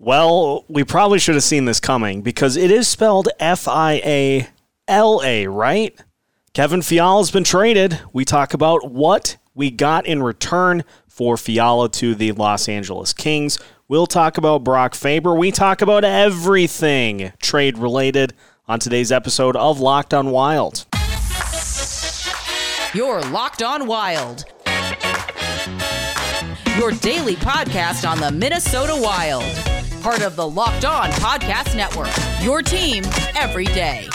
Well, we probably should have seen this coming because it is spelled F I A L A, right? Kevin Fiala has been traded. We talk about what we got in return for Fiala to the Los Angeles Kings. We'll talk about Brock Faber. We talk about everything trade related on today's episode of Locked on Wild. You're Locked on Wild. Your daily podcast on the Minnesota Wild. Part of the Locked On Podcast Network. Your team every day.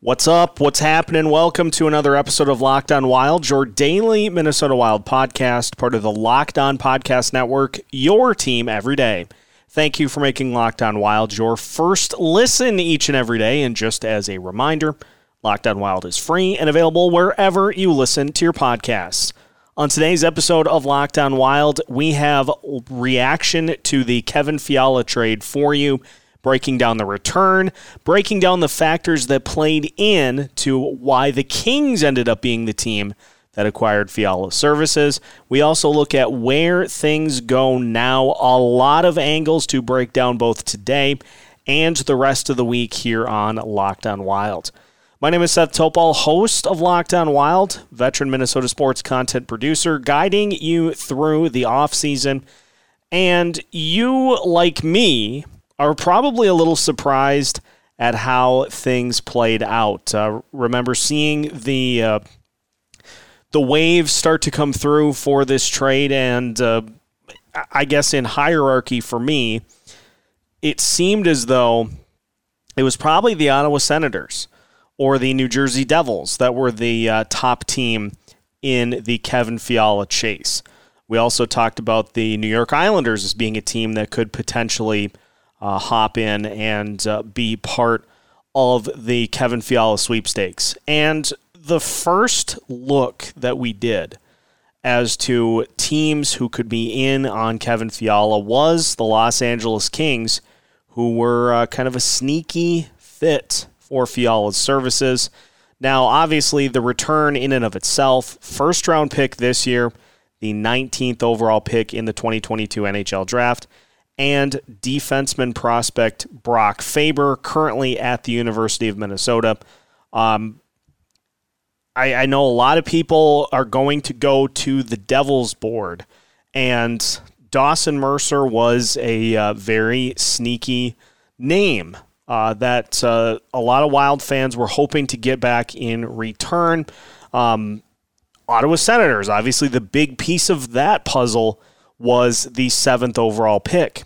What's up? What's happening? Welcome to another episode of Locked On Wild, your daily Minnesota Wild podcast, part of the Locked On Podcast Network, your team every day. Thank you for making Locked On Wild your first listen each and every day. And just as a reminder, Locked On Wild is free and available wherever you listen to your podcasts. On today's episode of Locked On Wild, we have reaction to the Kevin Fiala trade for you breaking down the return, breaking down the factors that played in to why the Kings ended up being the team that acquired Fiala services. We also look at where things go now, a lot of angles to break down both today and the rest of the week here on Locked On Wild. My name is Seth Topal, host of Locked On Wild, veteran Minnesota sports content producer, guiding you through the offseason. And you, like me, are probably a little surprised at how things played out. Uh, remember seeing the uh, the waves start to come through for this trade, and uh, I guess in hierarchy for me, it seemed as though it was probably the Ottawa Senators or the New Jersey Devils that were the uh, top team in the Kevin Fiala chase. We also talked about the New York Islanders as being a team that could potentially uh, hop in and uh, be part of the Kevin Fiala sweepstakes. And the first look that we did as to teams who could be in on Kevin Fiala was the Los Angeles Kings, who were uh, kind of a sneaky fit for Fiala's services. Now, obviously, the return in and of itself, first round pick this year, the 19th overall pick in the 2022 NHL draft and defenseman prospect Brock Faber, currently at the University of Minnesota. Um, I, I, know a lot of people are going to go to the Devils board, and Dawson Mercer was a uh, very sneaky name uh, that uh, a lot of Wild fans were hoping to get back in return. Um, Ottawa Senators, obviously, the big piece of that puzzle was the seventh overall pick.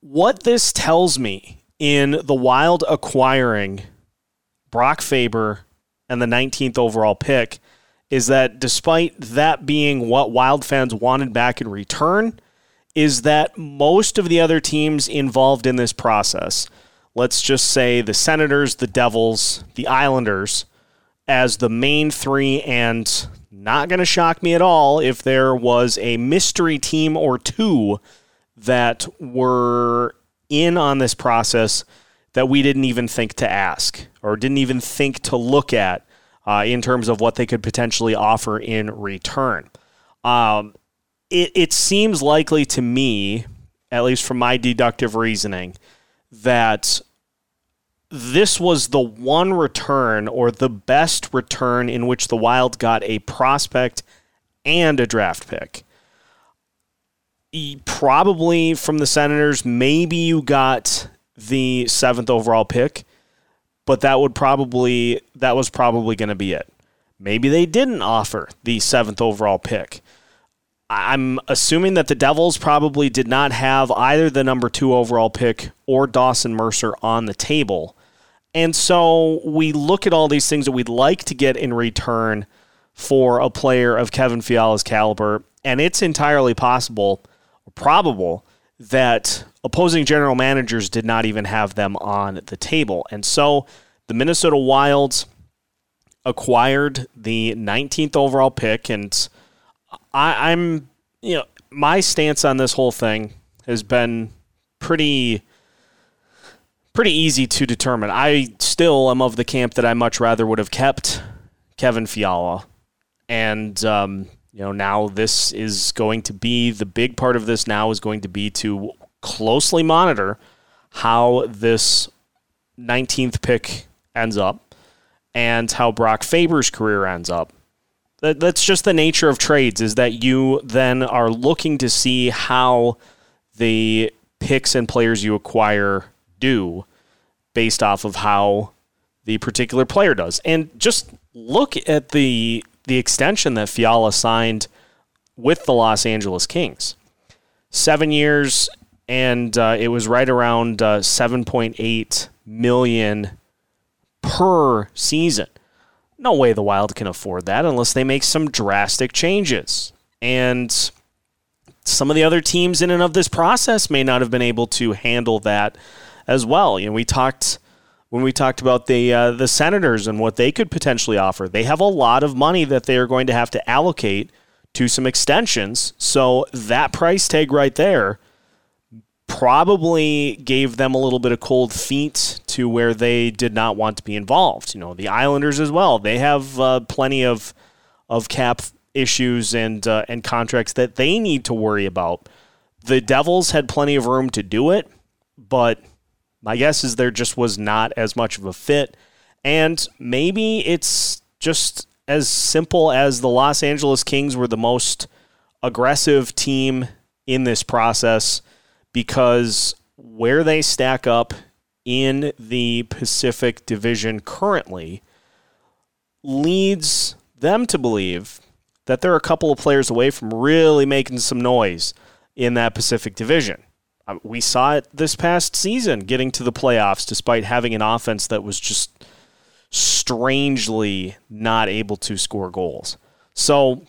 What this tells me in the Wild acquiring Brock Faber and the 19th overall pick is that despite that being what Wild fans wanted back in return, is that most of the other teams involved in this process, let's just say the Senators, the Devils, the Islanders, as the main three, and not going to shock me at all if there was a mystery team or two that were in on this process that we didn't even think to ask or didn't even think to look at uh, in terms of what they could potentially offer in return. Um, it, it seems likely to me, at least from my deductive reasoning, that this was the one return or the best return in which the Wild got a prospect and a draft pick. Probably from the Senators, maybe you got the seventh overall pick, but that would probably that was probably going to be it. Maybe they didn't offer the seventh overall pick. I'm assuming that the Devils probably did not have either the number two overall pick or Dawson Mercer on the table. And so we look at all these things that we'd like to get in return for a player of Kevin Fiala's caliber, and it's entirely possible, or probable, that opposing general managers did not even have them on the table. And so the Minnesota Wilds acquired the 19th overall pick, and I, I'm, you know, my stance on this whole thing has been pretty pretty easy to determine. I still am of the camp that I much rather would have kept Kevin Fiala. And, um, you know, now this is going to be the big part of this now is going to be to closely monitor how this 19th pick ends up and how Brock Faber's career ends up. That, that's just the nature of trades is that you then are looking to see how the picks and players you acquire do based off of how the particular player does. And just look at the the extension that Fiala signed with the Los Angeles Kings. Seven years, and uh, it was right around uh, 7.8 million per season. No way the Wild can afford that unless they make some drastic changes. And some of the other teams in and of this process may not have been able to handle that as well. You know, we talked when we talked about the uh, the Senators and what they could potentially offer. They have a lot of money that they are going to have to allocate to some extensions. So that price tag right there probably gave them a little bit of cold feet to where they did not want to be involved. You know, the Islanders as well. They have uh, plenty of of cap issues and uh, and contracts that they need to worry about. The Devils had plenty of room to do it, but my guess is there just was not as much of a fit. And maybe it's just as simple as the Los Angeles Kings were the most aggressive team in this process because where they stack up in the Pacific Division currently leads them to believe that they're a couple of players away from really making some noise in that Pacific Division. Uh, we saw it this past season getting to the playoffs despite having an offense that was just strangely not able to score goals. So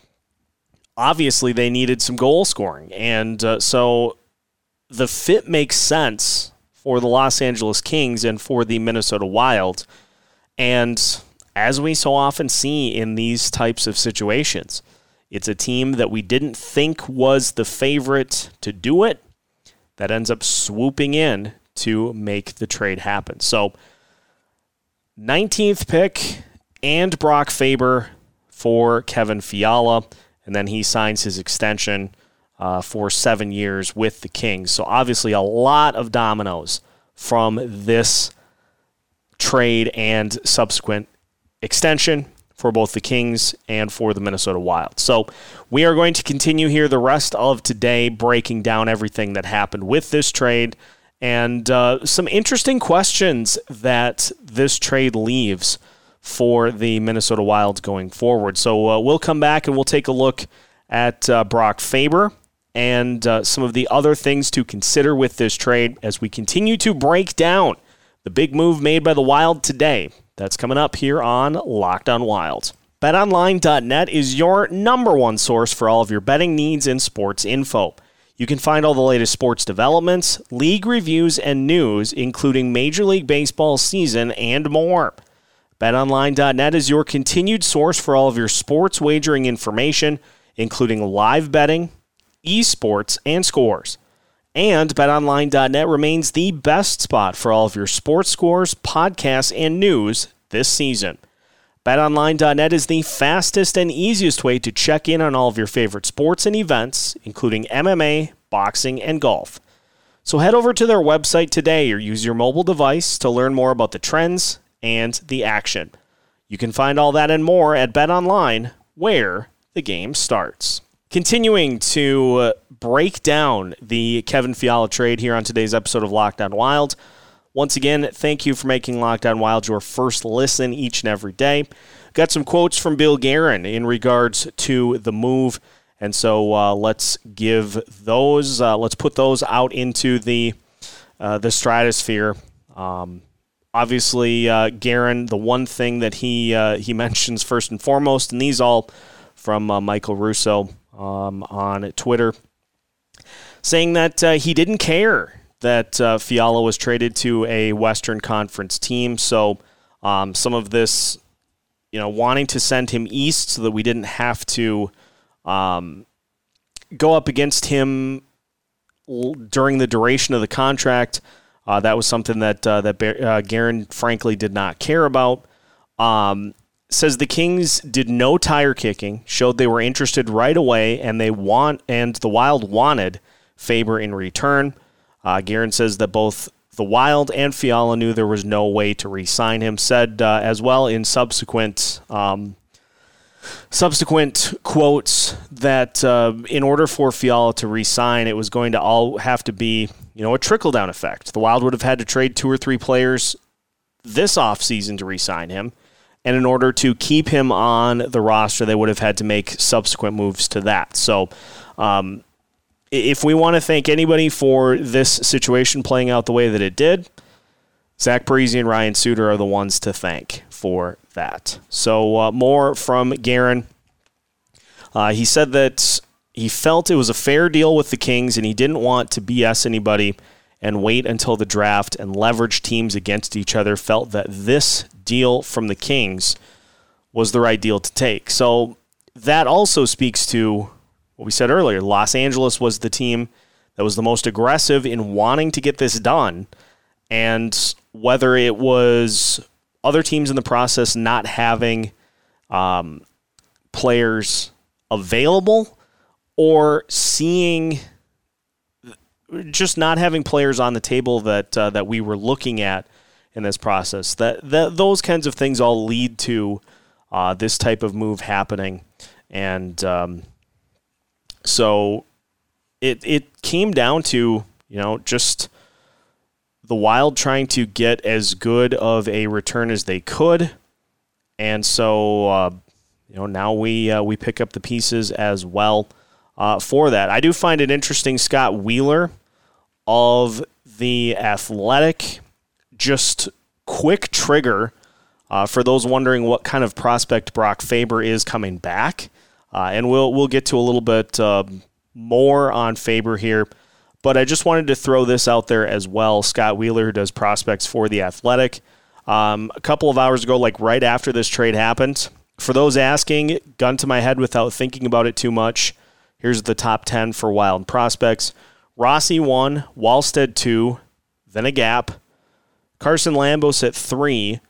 obviously they needed some goal scoring. And uh, so the fit makes sense for the Los Angeles Kings and for the Minnesota Wild. And as we so often see in these types of situations, it's a team that we didn't think was the favorite to do it that ends up swooping in to make the trade happen. So, 19th pick and Brock Faber for Kevin Fiala, and then he signs his extension uh, for seven years with the Kings. So, obviously, a lot of dominoes from this trade and subsequent extension for both the Kings and for the Minnesota Wild. So we are going to continue here the rest of today, breaking down everything that happened with this trade and uh, some interesting questions that this trade leaves for the Minnesota Wilds going forward. So uh, we'll come back and we'll take a look at uh, Brock Faber and uh, some of the other things to consider with this trade as we continue to break down the big move made by the Wild today that's coming up here on Locked On Wild. BetOnline.net is your number one source for all of your betting needs and sports info. You can find all the latest sports developments, league reviews, and news, including Major League Baseball season and more. BetOnline.net is your continued source for all of your sports wagering information, including live betting, esports, and scores. And betonline.net remains the best spot for all of your sports scores, podcasts, and news this season. BetOnline.net is the fastest and easiest way to check in on all of your favorite sports and events, including MMA, boxing, and golf. So head over to their website today or use your mobile device to learn more about the trends and the action. You can find all that and more at BetOnline, where the game starts. Continuing to uh, break down the Kevin Fiala trade here on today's episode of Locked On Wild. Once again, thank you for making Locked On Wild your first listen each and every day. Got some quotes from Bill Guerin in regards to the move, and so uh, let's give those, uh, let's put those out into the uh, the stratosphere. Um, obviously, uh, Guerin, the one thing that he uh, he mentions first and foremost, and these all from uh, Michael Russo um, on Twitter, saying that uh, he didn't care that uh, Fiala was traded to a Western Conference team. So um, some of this, you know, wanting to send him east so that we didn't have to um, go up against him during the duration of the contract. Uh, that was something that uh, that uh, Guerin frankly did not care about. Um, says the Kings did no tire kicking, showed they were interested right away, and they want and the Wild wanted Faber in return. Uh, says that both the Wild and Fiala knew there was no way to re-sign him. Said uh, as well in subsequent um, subsequent quotes that uh, in order for Fiala to re-sign, it was going to all have to be you know a trickle down effect. The Wild would have had to trade two or three players this offseason to re-sign him. And in order to keep him on the roster, they would have had to make subsequent moves to that. So, um, if we want to thank anybody for this situation playing out the way that it did, Zach Parise and Ryan Suter are the ones to thank for that. So, uh, more from Guerin. Uh, he said that he felt it was a fair deal with the Kings and he didn't want to BS anybody and wait until the draft and leverage teams against each other. Felt that this deal from the Kings was the right deal to take. So that also speaks to what we said earlier. Los Angeles was the team that was the most aggressive in wanting to get this done. And whether it was other teams in the process not having um, players available or seeing just not having players on the table that uh, that we were looking at in this process. That, that those kinds of things all lead to uh, this type of move happening, and um, so it it came down to you know just the Wild trying to get as good of a return as they could, and so uh, you know now we uh, we pick up the pieces as well. Uh, for that, I do find it interesting. Scott Wheeler of the Athletic just quick trigger uh, for those wondering what kind of prospect Brock Faber is coming back. Uh, and we'll we'll get to a little bit uh, more on Faber here, but I just wanted to throw this out there as well. Scott Wheeler, who does prospects for the Athletic, um, a couple of hours ago, like right after this trade happened. For those asking, gun to my head without thinking about it too much. Here's the top ten for Wild prospects: Rossi one, Wallstedt two, then a gap. Carson Lambos at three.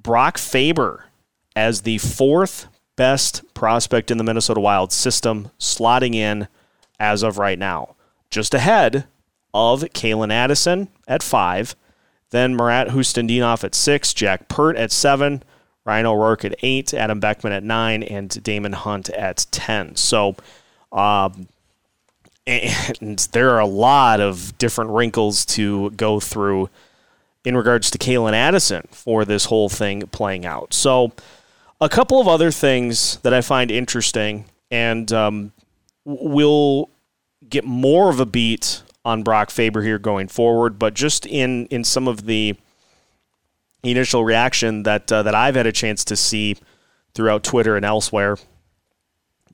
Brock Faber as the fourth best prospect in the Minnesota Wild system, slotting in as of right now. Just ahead of Calen Addison at five, then Marat Khusnutdinov at six, Jack Peart at seven, Ryan O'Rourke at eight, Adam Beckman at nine, and Daemon Hunt at 10. So, um, and there are a lot of different wrinkles to go through in regards to Calen Addison for this whole thing playing out. So, a couple of other things that I find interesting, and um, we'll get more of a beat on Brock Faber here going forward, but just in in some of the initial reaction that uh, that I've had a chance to see throughout Twitter and elsewhere,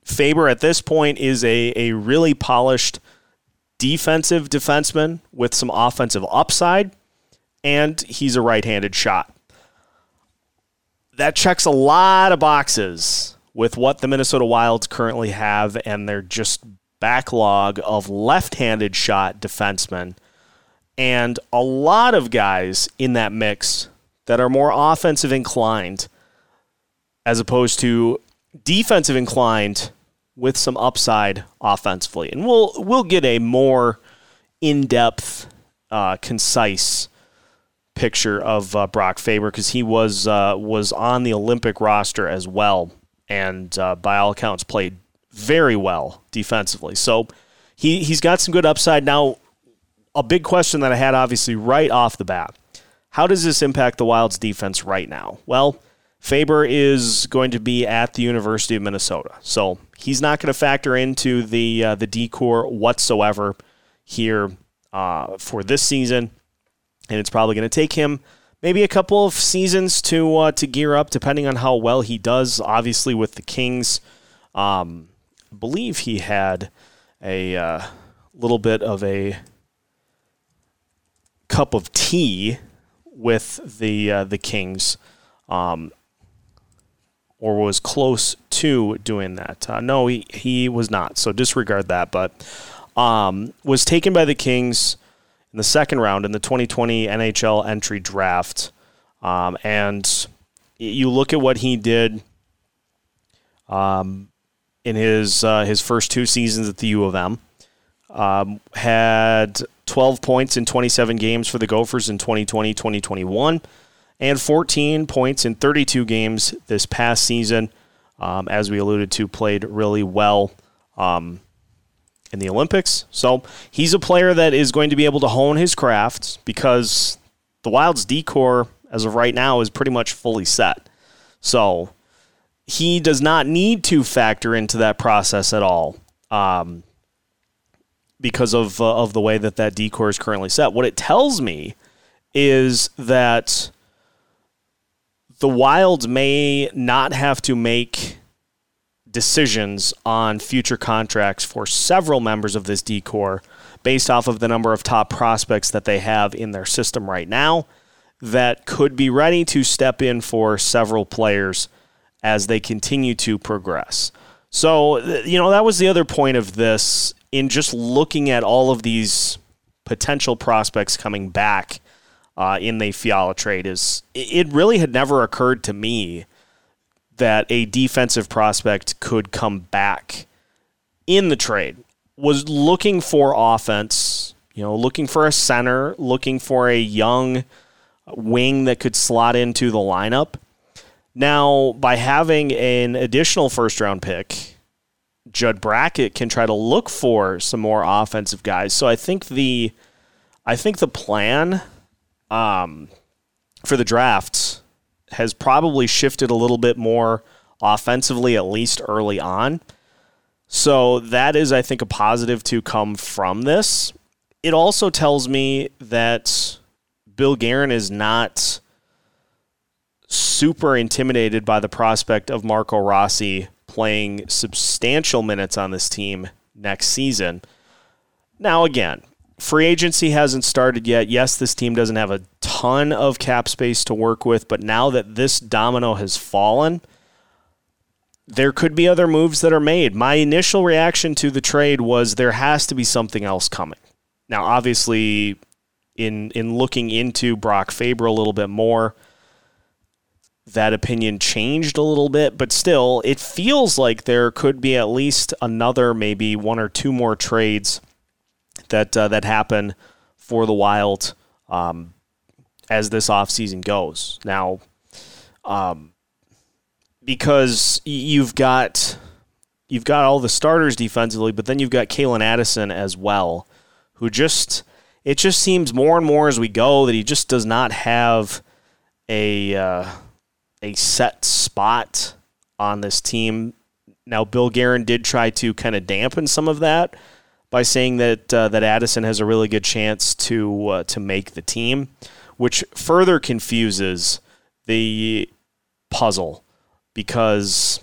Faber at this point is a a really polished defensive defenseman with some offensive upside and he's a right handed shot. That checks a lot of boxes with what the Minnesota Wilds currently have and their just backlog of left handed shot defensemen. And a lot of guys in that mix that are more offensive inclined as opposed to defensive inclined with some upside offensively. And we'll we'll get a more in-depth, uh, concise picture of uh, Brock Faber because he was uh, was on the Olympic roster as well, and uh, by all accounts played very well defensively. So he he's got some good upside. Now, a big question that I had obviously right off the bat: How does this impact the Wild's defense right now? Well. Faber is going to be at the University of Minnesota, so he's not going to factor into the uh, the D corps whatsoever here uh, for this season and it's probably going to take him maybe a couple of seasons to uh, to gear up, depending on how well he does. Obviously, with the Kings, um, I believe he had a uh, little bit of a cup of tea with the uh, the Kings, um, or was close to doing that. Uh, no, he he was not. So disregard that. But um, was taken by the Kings in the second round in the 2020 NHL entry draft. Um, and you look at what he did um, in his uh, his first two seasons at the U of M. Um, had 12 points in 27 games for the Gophers in 2020 2021, and 14 points in 32 games this past season. Um, as we alluded to, played really well um, in the Olympics. So he's a player that is going to be able to hone his craft because the Wild's D corps, as of right now, is pretty much fully set. So he does not need to factor into that process at all um, because of uh, of the way that that D corps is currently set. What it tells me is that the Wilds may not have to make decisions on future contracts for several members of this D corps based off of the number of top prospects that they have in their system right now that could be ready to step in for several players as they continue to progress. So, you know, that was the other point of this in just looking at all of these potential prospects coming back uh, in the Fiala trade is it really had never occurred to me that a defensive prospect could come back in the trade. Was looking for offense, you know, looking for a center, looking for a young wing that could slot into the lineup. Now, by having an additional first round pick, Judd Brackett can try to look for some more offensive guys. So I think the I think the plan um, for the draft has probably shifted a little bit more offensively, at least early on. So that is, I think, a positive to come from this. It also tells me that Bill Guerin is not super intimidated by the prospect of Marco Rossi playing substantial minutes on this team next season. Now, again, free agency hasn't started yet. Yes, this team doesn't have a ton of cap space to work with, but now that this domino has fallen, there could be other moves that are made. My initial reaction to the trade was there has to be something else coming. Now, obviously, in in looking into Brock Faber a little bit more, that opinion changed a little bit, but still, it feels like there could be at least another, maybe one or two more trades that uh, that happen for the Wild um, as this offseason goes. Now, um, because you've got you've got all the starters defensively, but then you've got Calen Addison as well, who just it just seems more and more as we go that he just does not have a uh, a set spot on this team. Now, Bill Guerin did try to kind of dampen some of that by saying that uh, that Addison has a really good chance to uh, to make the team, which further confuses the puzzle because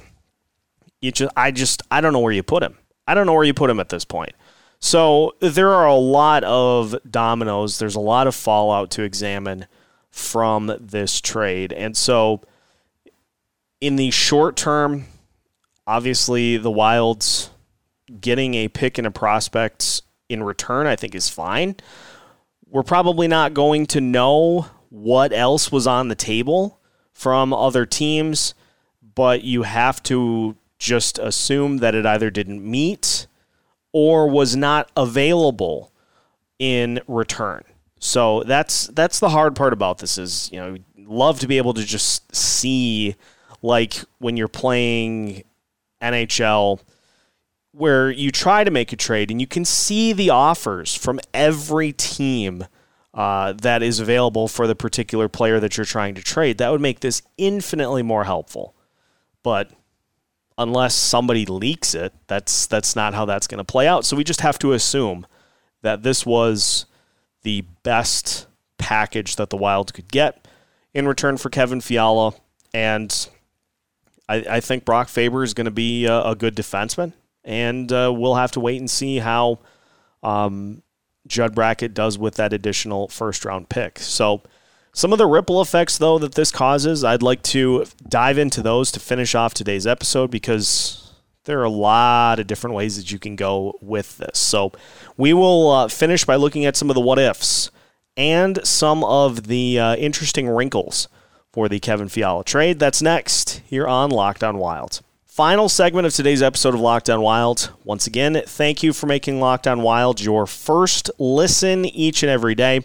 you just I just I don't know where you put him. I don't know where you put him at this point. So there are a lot of dominoes. There's a lot of fallout to examine from this trade, and so in the short term, obviously the Wilds getting a pick and a prospect in return, I think, is fine. We're probably not going to know what else was on the table from other teams, but you have to just assume that it either didn't meet or was not available in return. So that's that's the hard part about this is, you know, love to be able to just see like when you're playing NHL where you try to make a trade and you can see the offers from every team uh, that is available for the particular player that you're trying to trade. That would make this infinitely more helpful. But unless somebody leaks it, that's that's not how that's going to play out. So we just have to assume that this was the best package that the Wild could get in return for Kevin Fiala, and I, I think Brock Faber is going to be a, a, good defenseman, and uh, we'll have to wait and see how um, Judd Brackett does with that additional first round pick. So some of the ripple effects, though, that this causes, I'd like to dive into those to finish off today's episode because there are a lot of different ways that you can go with this. So we will uh, finish by looking at some of the what ifs and some of the uh, interesting wrinkles for the Kevin Fiala trade. That's next here on Locked On Wild. Final segment of today's episode of Locked On Wild. Once again, thank you for making Locked On Wild your first listen each and every day.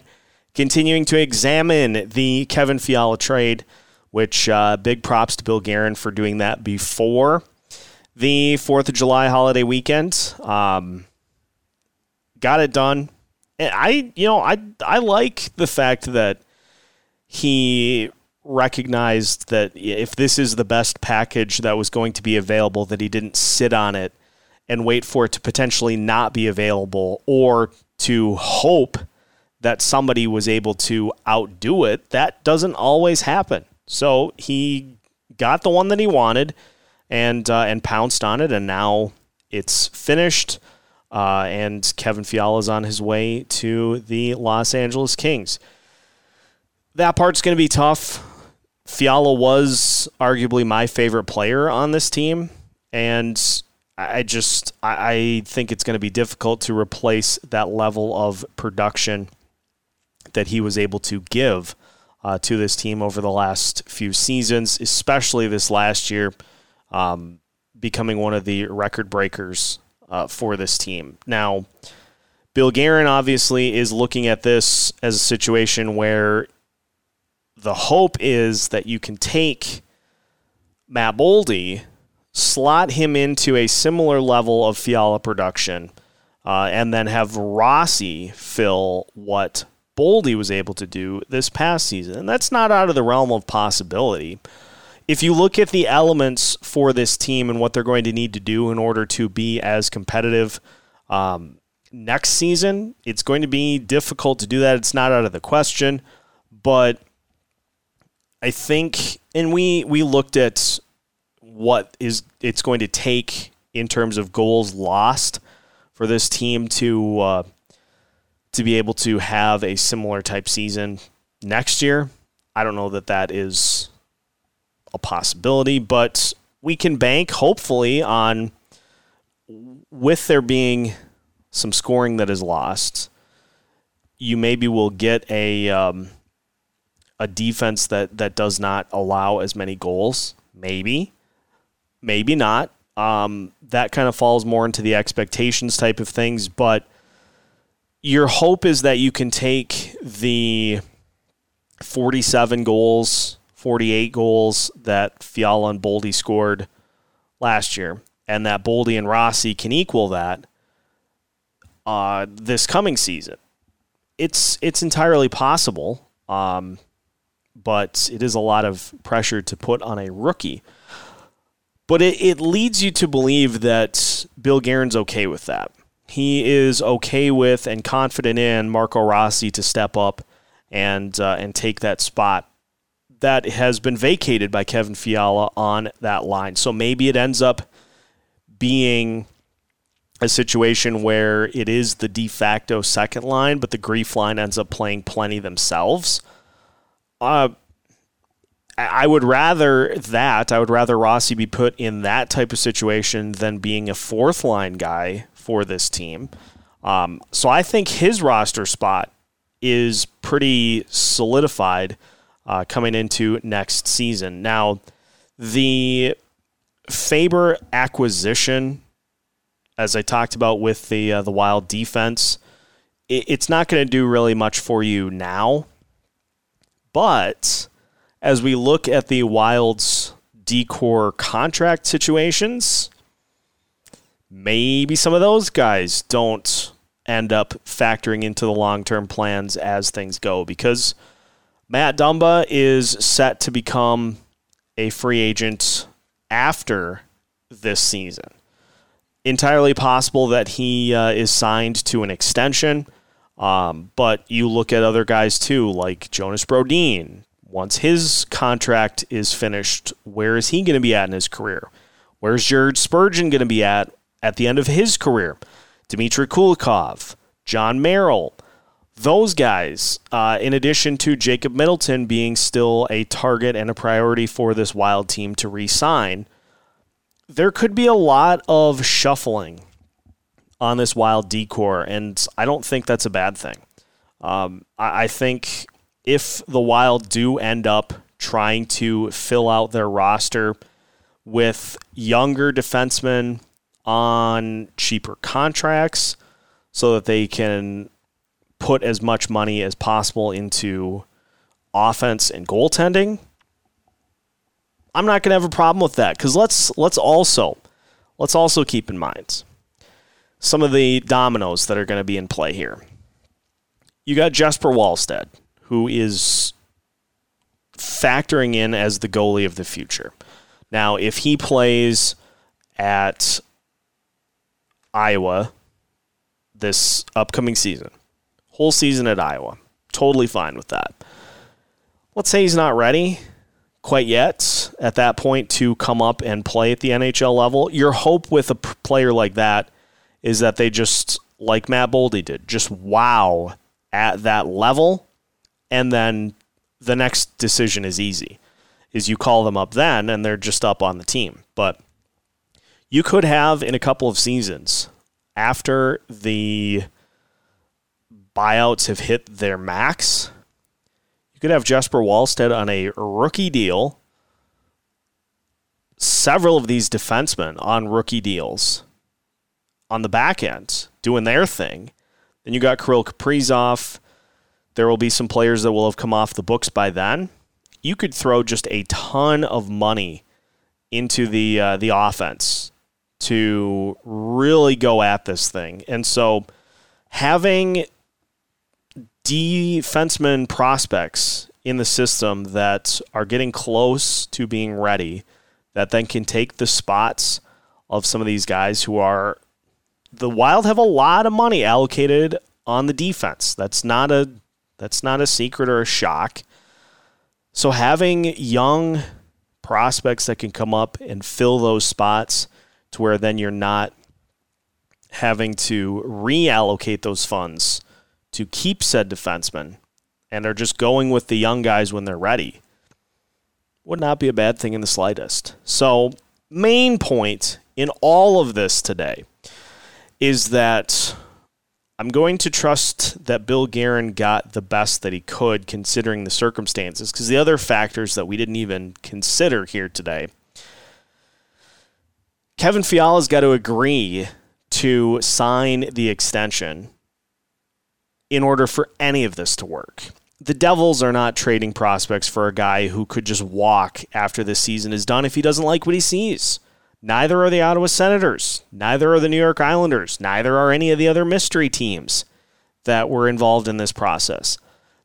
Continuing to examine the Kevin Fiala trade, which uh, big props to Bill Guerin for doing that before the 4th of July holiday weekend. Um, got it done. And I, you know, I I like the fact that he recognized that if this is the best package that was going to be available, that he didn't sit on it and wait for it to potentially not be available or to hope that somebody was able to outdo it. That doesn't always happen. So he got the one that he wanted and uh, and pounced on it, and now it's finished. Uh, and Kevin Fiala is on his way to the Los Angeles Kings. That part's going to be tough. Fiala was arguably my favorite player on this team, and I just I think it's going to be difficult to replace that level of production that he was able to give uh, to this team over the last few seasons, especially this last year um, becoming one of the record breakers uh, for this team. Now, Bill Guerin obviously is looking at this as a situation where the hope is that you can take Matt Boldy, slot him into a similar level of Fiala production, uh, and then have Rossi fill what Boldy was able to do this past season. And that's not out of the realm of possibility if you look at the elements for this team and what they're going to need to do in order to be as competitive um, next season, it's going to be difficult to do that. It's not out of the question, but I think, and we we looked at what is it's going to take in terms of goals lost for this team to uh, to be able to have a similar type season next year. I don't know that that is a possibility, but we can bank hopefully on with there being some scoring that is lost. You maybe will get a um, a defense that that does not allow as many goals. Maybe, maybe not. Um, that kind of falls more into the expectations type of things, but your hope is that you can take the 47 goals 48 goals that Fiala and Boldy scored last year, and that Boldy and Rossi can equal that uh, this coming season. It's it's entirely possible, um, but it is a lot of pressure to put on a rookie. But it, it leads you to believe that Bill Guerin's okay with that. He is okay with and confident in Marco Rossi to step up and uh, and take that spot that has been vacated by Kevin Fiala on that line. So maybe it ends up being a situation where it is the de facto second line, but the grief line ends up playing plenty themselves. Uh, I would rather that. I would rather Rossi be put in that type of situation than being a fourth line guy for this team. Um, so I think his roster spot is pretty solidified uh, coming into next season. Now, the Faber acquisition, as I talked about with the uh, the Wild defense, it, it's not going to do really much for you now. But as we look at the Wild's D corps contract situations, maybe some of those guys don't end up factoring into the long term plans as things go because Matt Dumba is set to become a free agent after this season. Entirely possible that he uh, is signed to an extension, um, but you look at other guys too, like Jonas Brodin. Once his contract is finished, where is he going to be at in his career? Where's Jared Spurgeon going to be at at the end of his career? Dmitry Kulikov, Jon Merrill those guys, uh, in addition to Jacob Middleton being still a target and a priority for this wild team to re sign, there could be a lot of shuffling on this wild D corps, and I don't think that's a bad thing. Um, I, I think if the Wild do end up trying to fill out their roster with younger defensemen on cheaper contracts so that they can put as much money as possible into offense and goaltending, I'm not going to have a problem with that cuz let's let's also let's also keep in mind some of the dominoes that are going to be in play here. You got Jesper Wallstedt, who is factoring in as the goalie of the future. Now, if he plays at Iowa this upcoming season, whole season at Iowa, totally fine with that. Let's say he's not ready quite yet at that point to come up and play at the NHL level. Your hope with a player like that is that they just, like Matt Boldy did, just wow at that level. And then the next decision is easy. Is you call them up then and they're just up on the team. But you could have in a couple of seasons after the buyouts have hit their max, you could have Jesper Wallstedt on a rookie deal. Several of these defensemen on rookie deals on the back end doing their thing. Then you got Kirill Kaprizov. There will be some players that will have come off the books by then. You could throw just a ton of money into the uh, the offense to really go at this thing. And so having defenseman prospects in the system that are getting close to being ready that then can take the spots of some of these guys who are the Wild have a lot of money allocated on the defense. That's not a that's not a secret or a shock. So having young prospects that can come up and fill those spots to where then you're not having to reallocate those funds to keep said defensemen and are just going with the young guys when they're ready would not be a bad thing in the slightest. So, main point in all of this today is that I'm going to trust that Bill Guerin got the best that he could considering the circumstances because the other factors that we didn't even consider here today. Kevin Fiala's got to agree to sign the extension in order for any of this to work. The Devils are not trading prospects for a guy who could just walk after the season is done if he doesn't like what he sees. Neither are the Ottawa Senators. Neither are the New York Islanders. Neither are any of the other mystery teams that were involved in this process.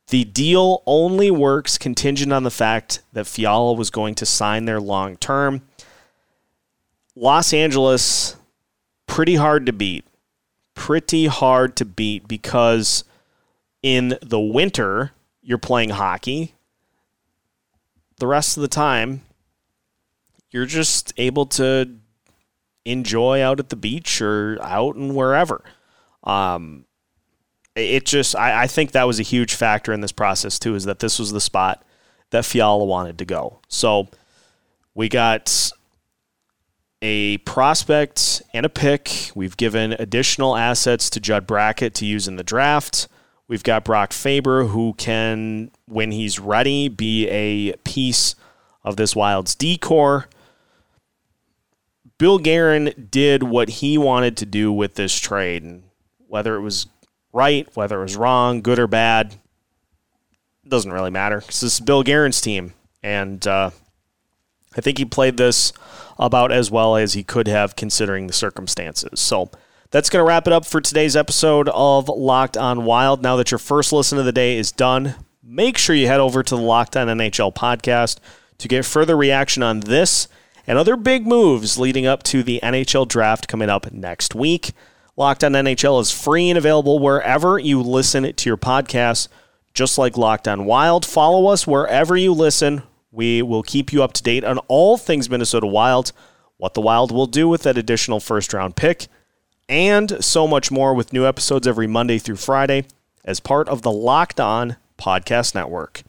The deal only works contingent on the fact that Fiala was going to sign there long term. Los Angeles, pretty hard to beat. Pretty hard to beat because in the winter, you're playing hockey. The rest of the time, you're just able to enjoy out at the beach or out and wherever. Um, it just, I, I think that was a huge factor in this process too, is that this was the spot that Fiala wanted to go. So we got a prospect and a pick. We've given additional assets to Judd Brackett to use in the draft. We've got Brock Faber, who can, when he's ready, be a piece of this Wild's D corps. Bill Guerin did what he wanted to do with this trade, and whether it was right, whether it was wrong, good or bad, doesn't really matter because this is Bill Guerin's team, and uh, I think he played this about as well as he could have considering the circumstances. So that's going to wrap it up for today's episode of Locked On Wild. Now that your first listen of the day is done, make sure you head over to the Locked On NHL podcast to get further reaction on this and other big moves leading up to the NHL draft coming up next week. Locked On NHL is free and available wherever you listen to your podcasts, just like Locked On Wild. Follow us wherever you listen. We will keep you up to date on all things Minnesota Wild, what the Wild will do with that additional first round pick, and so much more with new episodes every Monday through Friday as part of the Locked On Podcast Network.